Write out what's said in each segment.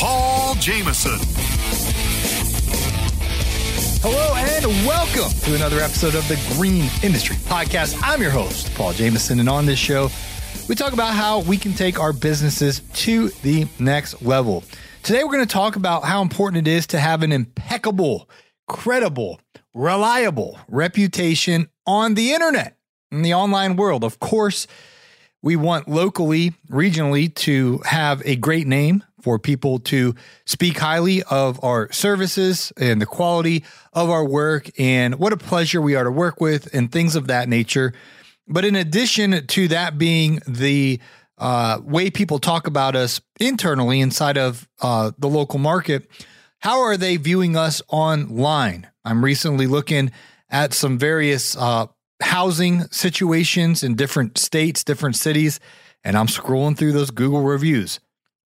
Paul Jamison. Hello and welcome to another episode of the Green Industry Podcast. I'm your host, Paul Jamison, and on this show, we talk about how we can take our businesses to the next level. Today, we're going to talk about how important it is to have an impeccable, credible, reliable reputation on the internet, in the online world. Of course, we want locally, regionally to have a great name for people to speak highly of our services and the quality of our work and what a pleasure we are to work with and things of that nature. But in addition to that being the uh, way people talk about us internally inside of uh, the local market, how are they viewing us online? I'm recently looking at some various uh, housing situations in different states, different cities, and I'm scrolling through those Google reviews.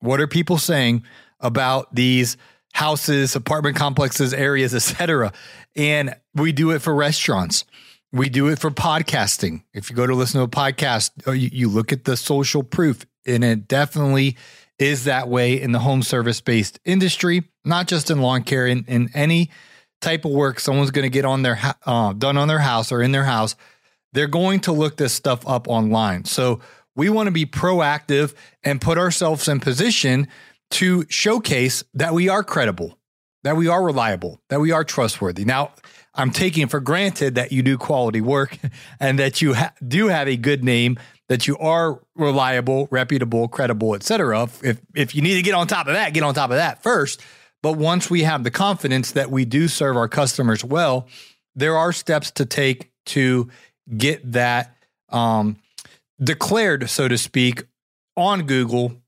What are people saying about these houses, apartment complexes, areas, etc.? And we do it for restaurants. We do it for podcasting. If you go to listen to a podcast, uh, you, look at the social proof, and it definitely is that way in the home service based industry, not just in lawn care, in, in any type of work someone's going to get on their uh, done on their house or in their house, they're going to look this stuff up online. So we want to be proactive and put ourselves in position to showcase that we are credible, that we are reliable, that we are trustworthy. Now, I'm taking for granted that you do quality work and that you ha- do have a good name, that you are reliable, reputable, credible, etc. If if you need to get on top of that, get on top of that first. But once we have the confidence that we do serve our customers well, there are steps to take to get that um, declared, so to speak, on Google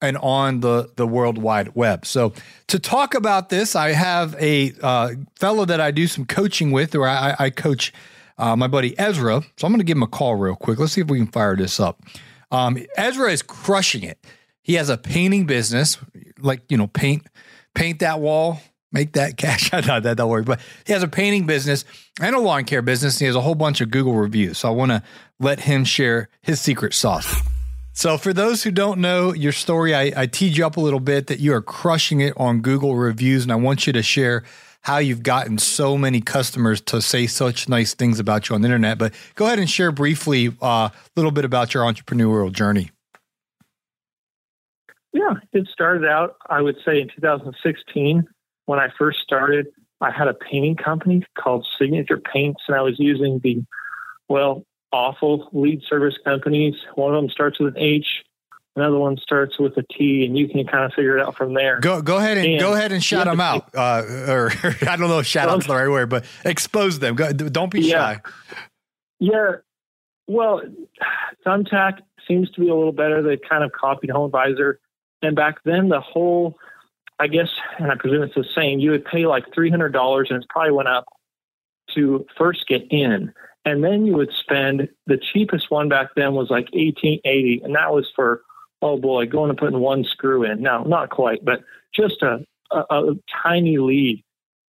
and on the the World Wide Web. So to talk about this, I have a uh, fellow that I do some coaching with, or I, I coach uh, my buddy Ezra. So I'm going to give him a call real quick. Let's see if we can fire this up. Um, Ezra is crushing it. He has a painting business, like you know, paint paint that wall, make that cash. Not that don't worry, but he has a painting business and a lawn care business. he has a whole bunch of Google reviews. So I want to let him share his secret sauce. So, for those who don't know your story, I, I teed you up a little bit that you are crushing it on Google reviews, and I want you to share how you've gotten so many customers to say such nice things about you on the internet. But go ahead and share briefly uh, a little bit about your entrepreneurial journey. Yeah, it started out, I would say, in 2016 when I first started. I had a painting company called Signature Paints, and I was using the, well, awful lead service companies. One of them starts with an H, another one starts with a T, and you can kind of figure it out from there. Go go ahead and, and go ahead and shout them out, uh, or I don't know if shout out's the right word, but expose them. Go, don't be yeah. shy. Yeah. Well, Thumbtack seems to be a little better. They kind of copied HomeAdvisor. And back then, the whole, I guess, and I presume it's the same, you would pay like $300 and it probably went up to first get in. And then you would spend, the cheapest one back then was like 1880 and that was for, oh boy, going and putting one screw in. Now, not quite, but just a, a, a tiny lead.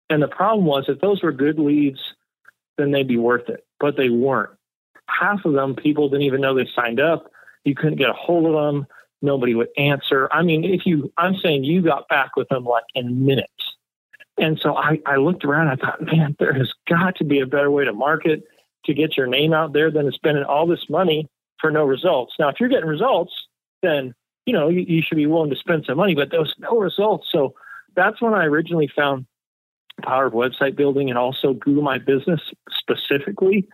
And the problem was if those were good leads, then they'd be worth it, but they weren't. Half of them, people didn't even know they signed up. You couldn't get a hold of them. Nobody would answer. I mean, if you, I'm saying you got back with them like in minutes. And so I, I looked around. I thought, man, there has got to be a better way to market to get your name out there than spending all this money for no results. Now, if you're getting results, then you know, you, you should be willing to spend some money, but there was no results. So that's when I originally found power of website building and also Google My Business specifically.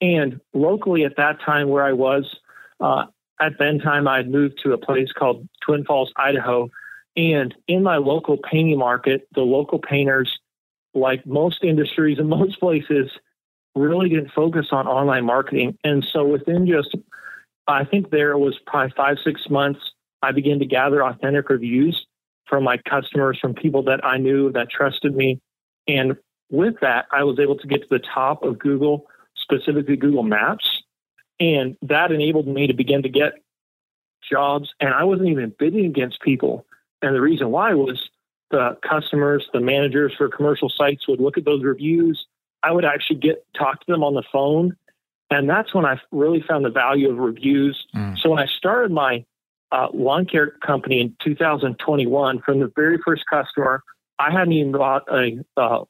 And locally at that time where I was, uh, at that time I had moved to a place called Twin Falls, Idaho. And in my local painting market, the local painters, like most industries and most places, really didn't focus on online marketing. And so within just, I think there was probably five, six months, I began to gather authentic reviews from my customers, from people that I knew that trusted me. And with that, I was able to get to the top of Google, specifically Google Maps. And that enabled me to begin to get jobs. And I wasn't even bidding against people. And the reason why was the customers, the managers for commercial sites would look at those reviews. I would actually get talk to them on the phone. And that's when I really found the value of reviews. Mm. So when I started my uh, lawn care company in 2021, from the very first customer, I hadn't even bought a uh,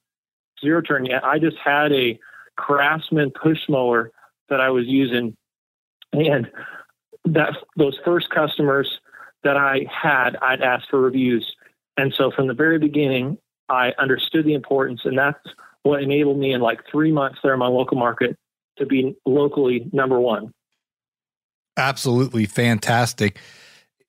zero turn yet. I just had a Craftsman push mower that I was using, and that those first customers that I had, I'd ask for reviews. And so from the very beginning, I understood the importance, and that's what enabled me in like three months there in my local market to be locally number one. Absolutely fantastic.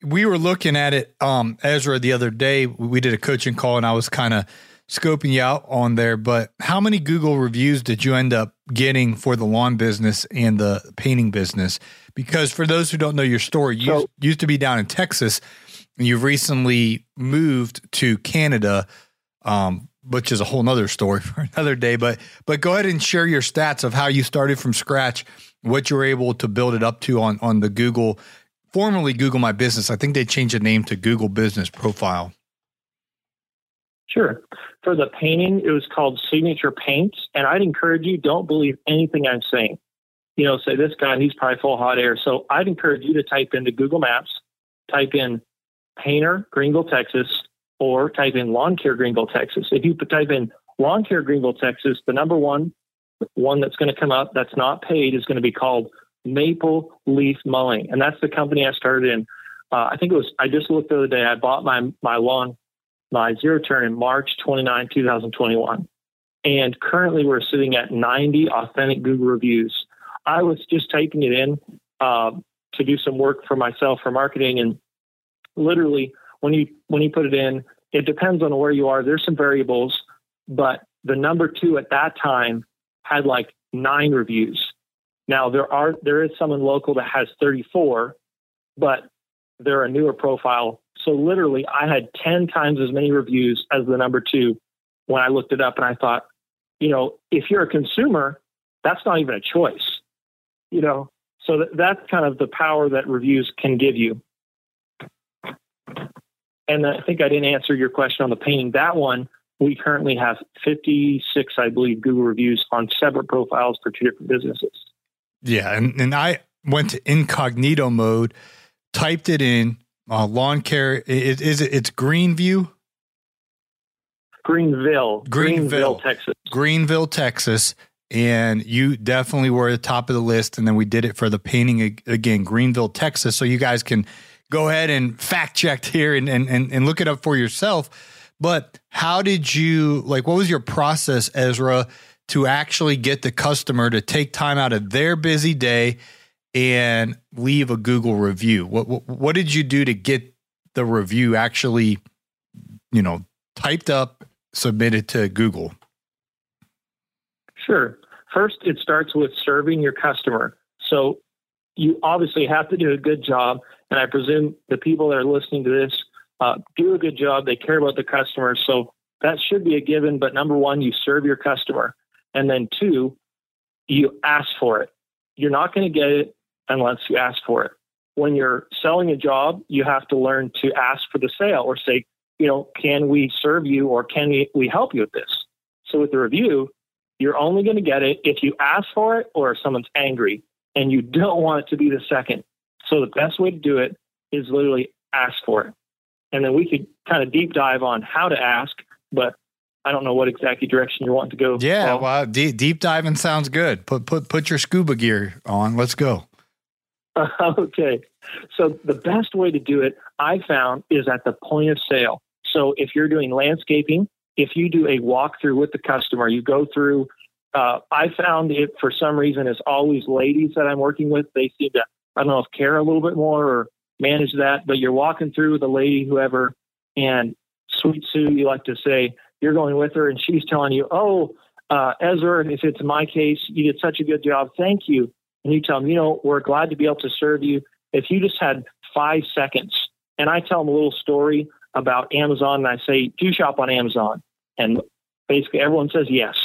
We were looking at it, um, Ezra, the other day. We did a coaching call, and I was kind of scoping you out on there. But how many Google reviews did you end up getting for the lawn business and the painting business? Because for those who don't know your story, you so, used to be down in Texas, and you've recently moved to Canada. Um, which is a whole nother story for another day. But but go ahead and share your stats of how you started from scratch, what you were able to build it up to on on the Google, formerly Google My Business. I think they changed the name to Google Business Profile. Sure. For the painting, it was called Signature Paints, and I'd encourage you don't believe anything I'm saying. You know, say this guy, he's probably full hot air. So I'd encourage you to type into Google Maps, type in Painter, Greenville, Texas, or type in lawn care Greenville, Texas. If you type in lawn care Greenville, Texas, the number one one that's going to come up that's not paid is going to be called Maple Leaf Mowing, and that's the company I started in. Uh, I think it was. I just looked the other day. I bought my my lawn my zero turn in March 29, 2021, and currently we're sitting at 90 authentic Google reviews. I was just taking it in uh, to do some work for myself for marketing, and literally when you when you put it in, it depends on where you are. There's some variables, but the number two at that time had like nine reviews. Now there are there is someone local that has 34, but they're a newer profile. So literally, I had 10 times as many reviews as the number two when I looked it up, and I thought, you know, if you're a consumer, that's not even a choice, you know. So that's kind of the power that reviews can give you. And I think I didn't answer your question on the painting. That one, we currently have 56, I believe, Google reviews on separate profiles for two different businesses. Yeah. And, and I went to incognito mode, typed it in uh, lawn care. Is, is it, it's Greenview? Greenville, Greenville, Greenville, Texas. Greenville, Texas. And you definitely were at the top of the list. And then we did it for the painting again, Greenville, Texas. So you guys can go ahead and fact check here and, and, and, and look it up for yourself. But how did you, like, what was your process, Ezra, to actually get the customer to take time out of their busy day and leave a Google review? What, what, what did you do to get the review actually, you know, typed up, submitted to Google? Sure. First, it starts with serving your customer. So you obviously have to do a good job and I presume the people that are listening to this uh, do a good job. They care about the customers. So that should be a given. But number one, you serve your customer. And then two, you ask for it. You're not going to get it unless you ask for it. When you're selling a job, you have to learn to ask for the sale or say, you know, can we serve you or can we, we help you with this? So with the review, you're only going to get it if you ask for it or if someone's angry. And you don't want it to be the second. So the best way to do it is literally ask for it. And then we could kind of deep dive on how to ask, but I don't know what exactly direction you want to go. Yeah, Paul. well, deep, deep diving sounds good. Put put put your scuba gear on. Let's go. okay. So the best way to do it, I found is at the point of sale. So if you're doing landscaping, if you do a walkthrough with the customer, you go through. Uh, I found it for some reason it's always ladies that I'm working with. They seem to I don't know if care a little bit more or manage that, but you're walking through with a lady, whoever, and sweet Sue, you like to say, you're going with her, and she's telling you, oh, uh, Ezra, if it's my case, you did such a good job. Thank you. And you tell them, you know, we're glad to be able to serve you. If you just had five seconds, and I tell them a little story about Amazon, and I say, do you shop on Amazon. And basically everyone says yes.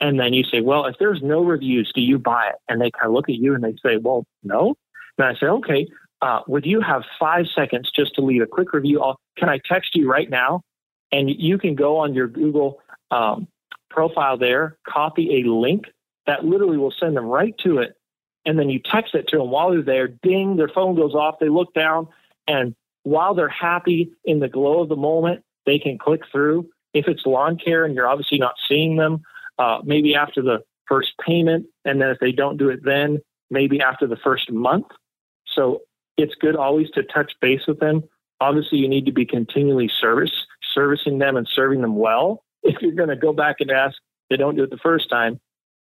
And then you say, well, if there's no reviews, do you buy it? And they kind of look at you and they say, well, no. And I say, okay, uh, would you have five seconds just to leave a quick review? I'll, can I text you right now? And you can go on your Google um, profile there, copy a link that literally will send them right to it. And then you text it to them while they're there. Ding, their phone goes off. They look down, and while they're happy in the glow of the moment, they can click through. If it's lawn care and you're obviously not seeing them, uh, maybe after the first payment, and then if they don't do it then, maybe after the first month. So it's good always to touch base with them. Obviously, you need to be continually service servicing them and serving them well. If you're going to go back and ask, they don't do it the first time.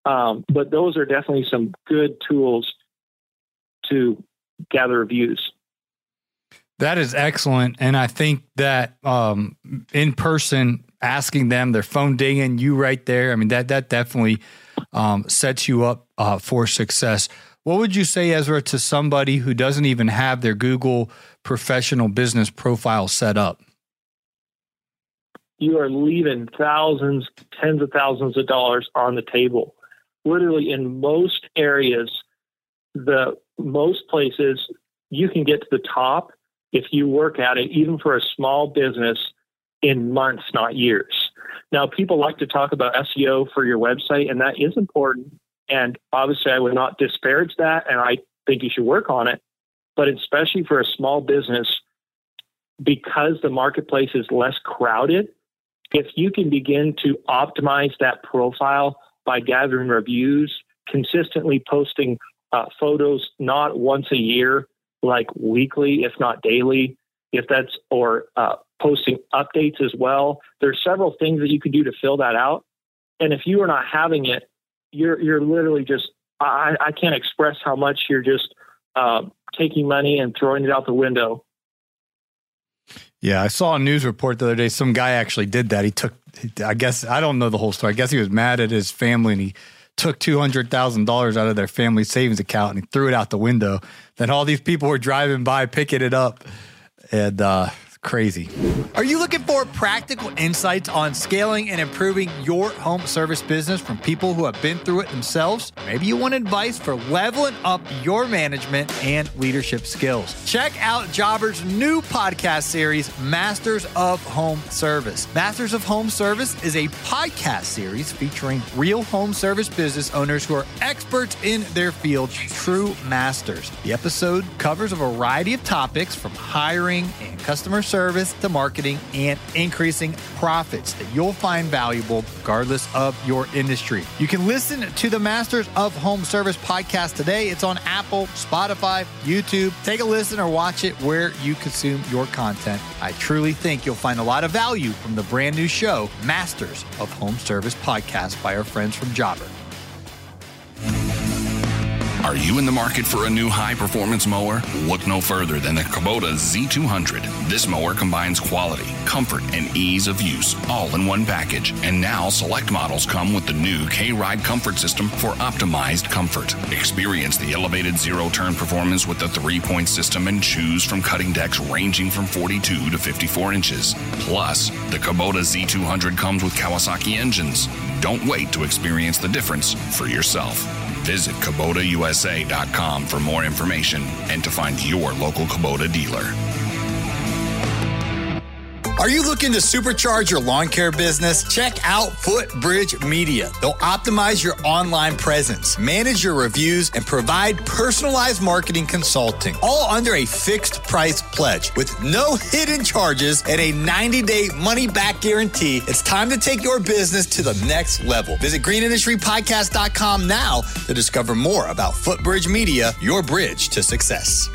Um, but those are definitely some good tools to gather reviews. That is excellent. And I think that um, in person, asking them, their phone dinging, you right there, I mean, that, that definitely um, sets you up uh, for success. What would you say, Ezra, to somebody who doesn't even have their Google professional business profile set up? You are leaving thousands, tens of thousands of dollars on the table. Literally, in most areas, the most places you can get to the top if you work at it, even for a small business, in months, not years. Now, people like to talk about SEO for your website, and that is important. And obviously, I would not disparage that, and I think you should work on it. But especially for a small business, because the marketplace is less crowded, if you can begin to optimize that profile by gathering reviews, consistently posting uh, photos not once a year, like weekly, if not daily, if that's or uh, posting updates as well. There's several things that you can do to fill that out. And if you are not having it, you're you're literally just I, I can't express how much you're just uh, taking money and throwing it out the window. Yeah, I saw a news report the other day. Some guy actually did that. He took, I guess, I don't know the whole story. I guess he was mad at his family and he took two hundred thousand dollars out of their family savings account and he threw it out the window. Then all these people were driving by, picking it up, and uh, crazy. Are you looking for practical insights on scaling and improving your home service business from people who have been through it themselves? Maybe you want advice for leveling up your management and leadership skills. Check out Jobber's new podcast series, Masters of Home Service. Masters of Home Service is a podcast series featuring real home service business owners who are experts in their field, true masters. The episode covers a variety of topics from hiring and customer service to marketing and increasing profits that you'll find valuable regardless of your industry. You can listen to the Masters of Home Service podcast today. It's on Apple, Spotify, YouTube. Take a listen or watch it where you consume your content. I truly think you'll find a lot of value from the brand new show, Masters of Home Service podcast by our friends from Jobber. Are you in the market for a new high performance mower? Look no further than the Kubota Z200. This mower combines quality, comfort, and ease of use all in one package. And now select models come with the new K Ride comfort system for optimized comfort. Experience the elevated zero turn performance with the three point system and choose from cutting decks ranging from 42 to 54 inches. Plus, the Kubota Z200 comes with Kawasaki engines. Don't wait to experience the difference for yourself. Visit KubotaUSA.com for more information and to find your local Kubota dealer. Are you looking to supercharge your lawn care business? Check out Footbridge Media. They'll optimize your online presence, manage your reviews, and provide personalized marketing consulting, all under a fixed price pledge with no hidden charges and a 90 day money back guarantee. It's time to take your business to the next level. Visit greenindustrypodcast.com now to discover more about Footbridge Media, your bridge to success.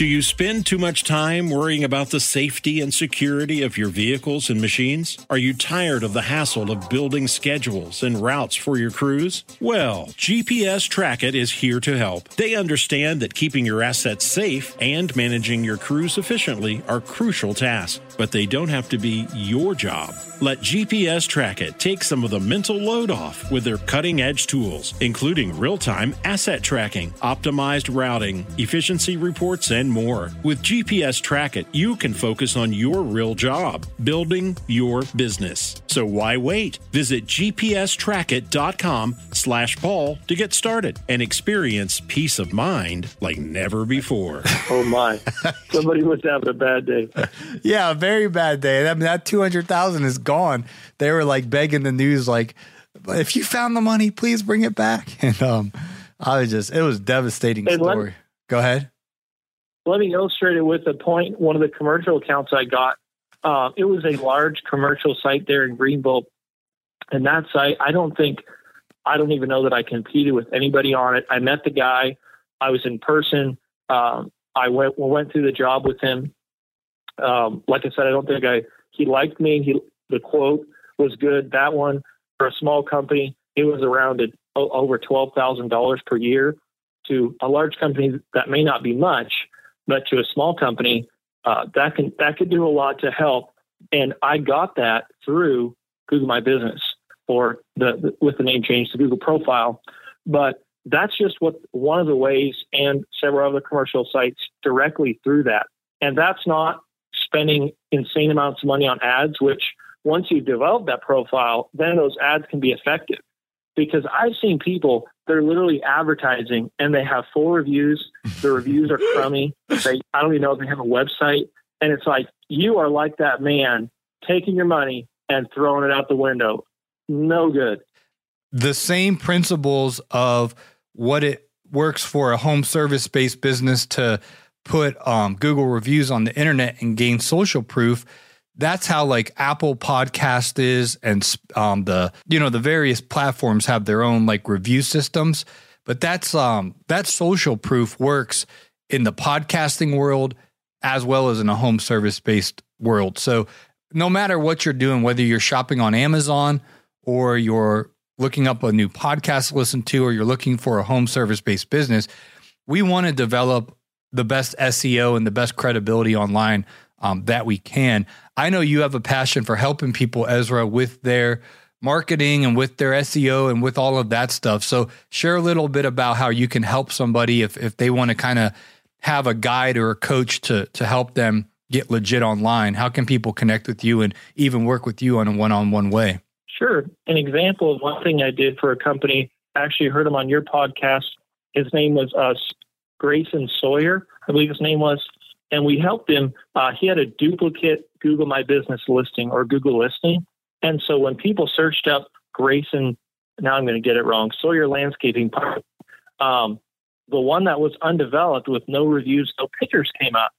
Do you spend too much time worrying about the safety and security of your vehicles and machines? Are you tired of the hassle of building schedules and routes for your crews? Well, GPS Trackit is here to help. They understand that keeping your assets safe and managing your crews efficiently are crucial tasks, but they don't have to be your job. Let GPS Trackit take some of the mental load off with their cutting edge tools, including real time asset tracking, optimized routing, efficiency reports, and more. With GPS Trackit, you can focus on your real job, building your business. So why wait? Visit gpstrackit.com slash Paul to get started and experience peace of mind like never before. Oh my. Somebody was having a bad day. yeah, a very bad day. I mean, that 200,000 is gone. They were like begging the news, like, if you found the money, please bring it back. And um, I was just, it was devastating And let- story. Go ahead. Let me illustrate it with a point. One of the commercial accounts I got, uh, it was a large commercial site there in Greenville, and that site, I don't think, I don't even know that I competed with anybody on it. I met the guy, I was in person. Um, I went went through the job with him. Um, like I said, I don't think I he liked me. He the quote was good. That one for a small company, it was around over twelve thousand dollars per year. To a large company, that may not be much, but to a small company, uh, that can that could do a lot to help. And I got that through Google My Business or the, the with the name change to Google Profile. But that's just what one of the ways, and several other commercial sites directly through that. And that's not spending insane amounts of money on ads, which once you develop that profile, then those ads can be effective. Because I've seen people, they're literally advertising and they have four reviews. The reviews are crummy. They, I don't even know if they have a website. And it's like, you are like that man taking your money and throwing it out the window. No good. the same principles of what it works for a home service based business to put um, Google reviews on the internet and gain social proof. That's how like Apple Podcast is, and um, the you know the various platforms have their own like review systems. But that's um, that social proof works in the podcasting world as well as in a home service based world. So no matter what you're doing, whether you're shopping on Amazon or you're looking up a new podcast to listen to, or you're looking for a home service based business, we want to develop the best SEO and the best credibility online um, that we can. I know you have a passion for helping people, Ezra, with their marketing and with their SEO and with all of that stuff. So share a little bit about how you can help somebody if if they want to kind of have a guide or a coach to to help them get legit online. How can people connect with you and even work with you on a one-on-one way? Sure. An example of one thing I did for a company, I actually heard him on your podcast. His name was uh, Grayson Sawyer, I believe his name was. And we helped him. Uh, he had a duplicate Google My Business listing or Google listing. And so when people searched up Grayson, now I'm going to get it wrong, Sawyer Landscaping, um, the one that was undeveloped with no reviews, no pictures came up.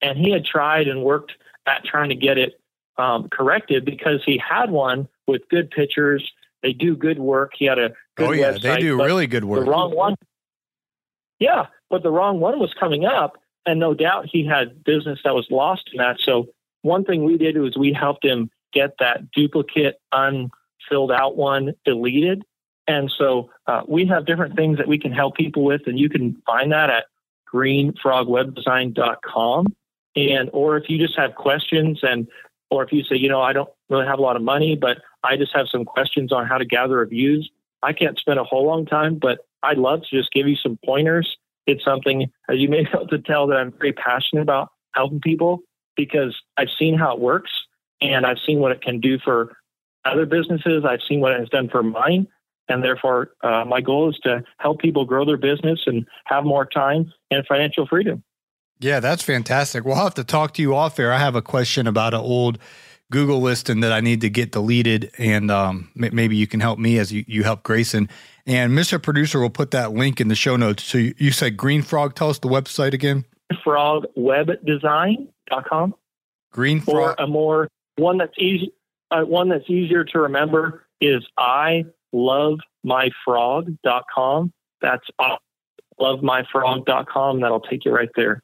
And he had tried and worked at trying to get it um, corrected because he had one with good pictures. They do good work. He had a good oh yeah, website, they do really good work. The wrong one. Yeah, but the wrong one was coming up, and no doubt he had business that was lost in that. So one thing we did was we helped him get that duplicate unfilled out one deleted. And so uh, we have different things that we can help people with, and you can find that at greenfrogwebdesign.com. And or if you just have questions, and or if you say, you know, I don't really have a lot of money, but I just have some questions on how to gather reviews. I can't spend a whole long time, but I'd love to just give you some pointers. It's something, as you may be able to tell, that I'm very passionate about helping people because I've seen how it works and I've seen what it can do for other businesses. I've seen what it has done for mine. And therefore, uh, my goal is to help people grow their business and have more time and financial freedom. Yeah, that's fantastic. We'll have to talk to you off air. I have a question about an old Google listing that I need to get deleted, and um, maybe you can help me as you, you help Grayson. And Mr. Producer will put that link in the show notes. So you, you said Green Frog. Tell us the website again. Frogwebdesign.com. Green Or Frog. a more one that's easy, uh, one that's easier to remember is I love myfrog.com. That's I love myfrog.com. That'll take you right there.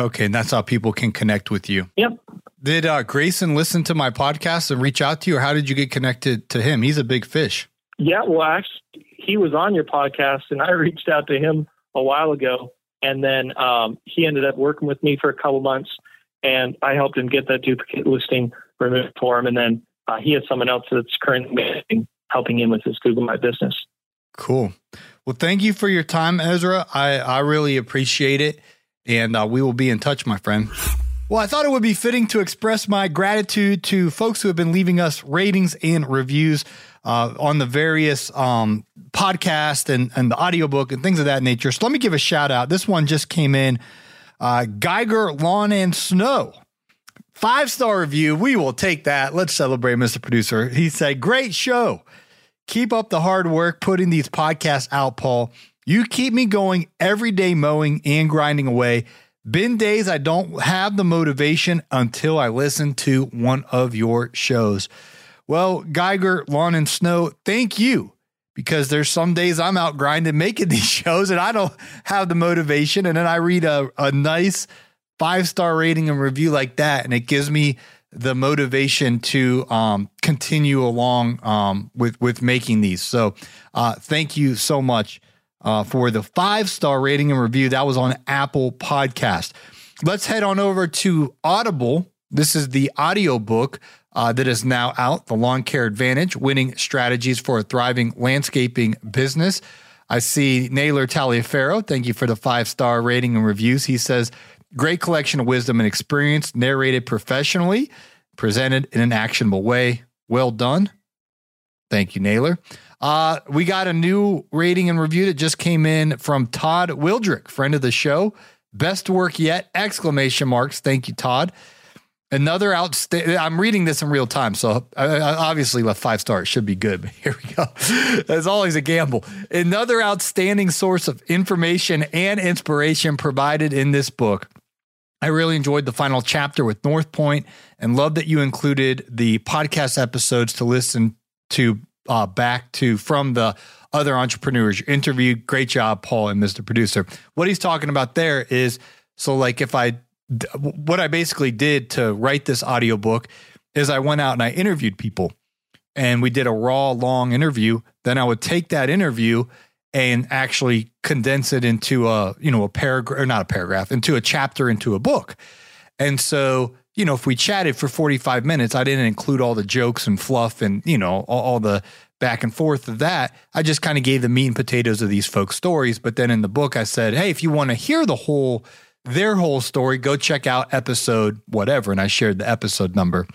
Okay, and that's how people can connect with you. Yep. Did uh, Grayson listen to my podcast and reach out to you, or how did you get connected to him? He's a big fish. Yeah, well, actually, he was on your podcast, and I reached out to him a while ago, and then um, he ended up working with me for a couple months, and I helped him get that duplicate listing removed for him, and then uh, he has someone else that's currently helping him with his Google My Business. Cool. Well, thank you for your time, Ezra. I, I really appreciate it. And uh, we will be in touch, my friend. Well, I thought it would be fitting to express my gratitude to folks who have been leaving us ratings and reviews uh, on the various um, podcast and, and the audiobook and things of that nature. So let me give a shout out. This one just came in uh, Geiger Lawn and Snow. Five star review. We will take that. Let's celebrate, Mr. Producer. He said, Great show. Keep up the hard work putting these podcasts out, Paul. You keep me going every day, mowing and grinding away. Been days I don't have the motivation until I listen to one of your shows. Well, Geiger, Lawn and Snow, thank you because there's some days I'm out grinding making these shows and I don't have the motivation. And then I read a, a nice five star rating and review like that, and it gives me the motivation to um, continue along um, with with making these. So, uh, thank you so much uh, for the five star rating and review. That was on Apple Podcast. Let's head on over to Audible. This is the audio book uh, that is now out, The Lawn Care Advantage: Winning Strategies for a Thriving Landscaping Business. I see Naylor Taliaferro. Thank you for the five star rating and reviews. He says Great collection of wisdom and experience, narrated professionally, presented in an actionable way. Well done. Thank you, Naylor. Uh, we got a new rating and review that just came in from Todd Wildrick, friend of the show. Best work yet! Exclamation marks. Thank you, Todd. Another outstanding. I'm reading this in real time, so I, I obviously left five stars. Should be good, but here we go. As always, a gamble. Another outstanding source of information and inspiration provided in this book. I really enjoyed the final chapter with North Point and love that you included the podcast episodes to listen to uh, back to from the other entrepreneurs you interviewed. Great job, Paul and Mr. Producer. What he's talking about there is so, like, if I, what I basically did to write this audiobook is I went out and I interviewed people and we did a raw, long interview. Then I would take that interview and actually condense it into a you know a paragraph or not a paragraph into a chapter into a book and so you know if we chatted for 45 minutes i didn't include all the jokes and fluff and you know all, all the back and forth of that. I just kind of gave the meat and potatoes of these folks stories but then in the book i said hey if you want to hear the whole their whole story go check out episode whatever and i shared the episode number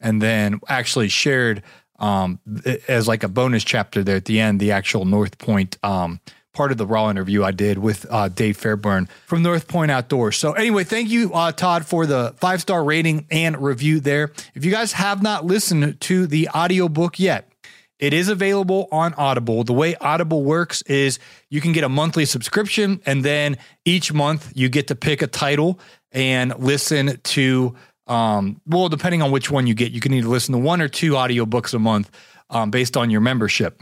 and then actually shared um, as like a bonus chapter there at the end, the actual North Point um, part of the raw interview I did with uh, Dave Fairburn from North Point Outdoors. So anyway, thank you, uh, Todd, for the five star rating and review there. If you guys have not listened to the audiobook yet, it is available on Audible. The way Audible works is you can get a monthly subscription, and then each month you get to pick a title and listen to um, well, depending on which one you get, you can either listen to one or two audiobooks a month um, based on your membership.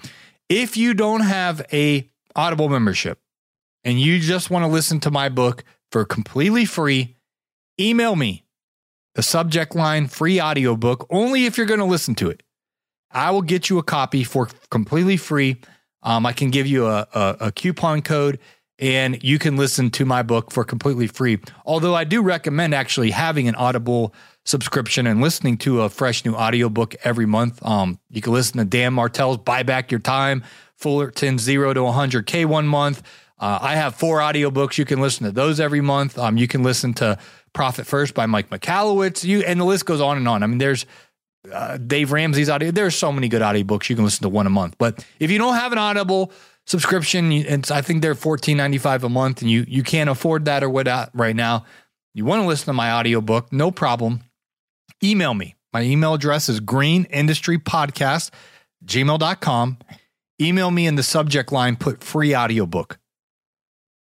If you don't have a Audible membership and you just want to listen to my book for completely free, email me the subject line free audiobook only if you're going to listen to it. I will get you a copy for completely free. Um, I can give you a, a, a coupon code and you can listen to my book for completely free. Although I do recommend actually having an Audible subscription and listening to a fresh new audiobook every month. Um, you can listen to Dan Martell's Buy Back Your Time, Fullerton Zero to 100K one month. Uh, I have four audiobooks. You can listen to those every month. Um, you can listen to Profit First by Mike Michalowicz. You and the list goes on and on. I mean, there's uh, Dave Ramsey's audio. There's so many good audiobooks you can listen to one a month. But if you don't have an Audible subscription. And I think they're fourteen ninety five a month, and you you can't afford that or what right now. You want to listen to my audiobook, no problem. Email me. My email address is greenindustrypodcast, gmail.com. Email me in the subject line, put free audiobook.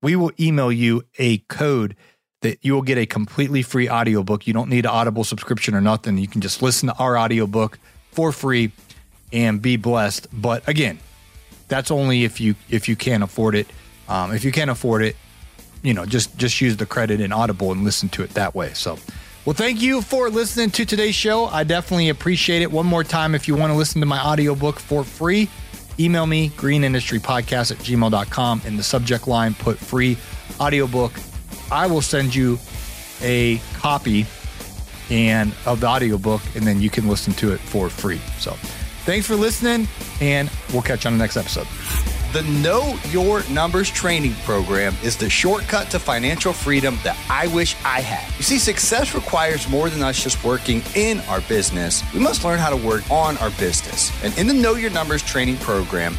We will email you a code that you will get a completely free audiobook. You don't need an Audible subscription or nothing. You can just listen to our audiobook for free and be blessed. But again, that's only if you if you can't afford it. Um, if you can't afford it, you know, just just use the credit in Audible and listen to it that way. So, well, thank you for listening to today's show. I definitely appreciate it. One more time, if you want to listen to my audiobook for free, email me greenindustrypodcast at gmail.com. In the subject line, put free audiobook. I will send you a copy and of the audiobook, and then you can listen to it for free. So thanks for listening, and we'll catch you on the next episode. The Know Your Numbers training program is the shortcut to financial freedom that I wish I had. You see, success requires more than us just working in our business. We must learn how to work on our business. And in the Know Your Numbers training program,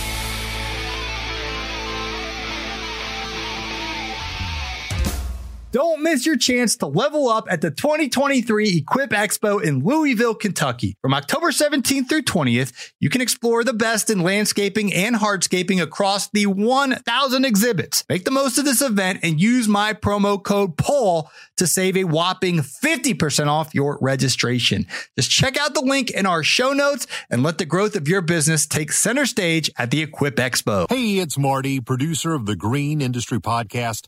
Don't miss your chance to level up at the 2023 Equip Expo in Louisville, Kentucky. From October 17th through 20th, you can explore the best in landscaping and hardscaping across the 1,000 exhibits. Make the most of this event and use my promo code PAUL to save a whopping 50% off your registration. Just check out the link in our show notes and let the growth of your business take center stage at the Equip Expo. Hey, it's Marty, producer of the Green Industry Podcast.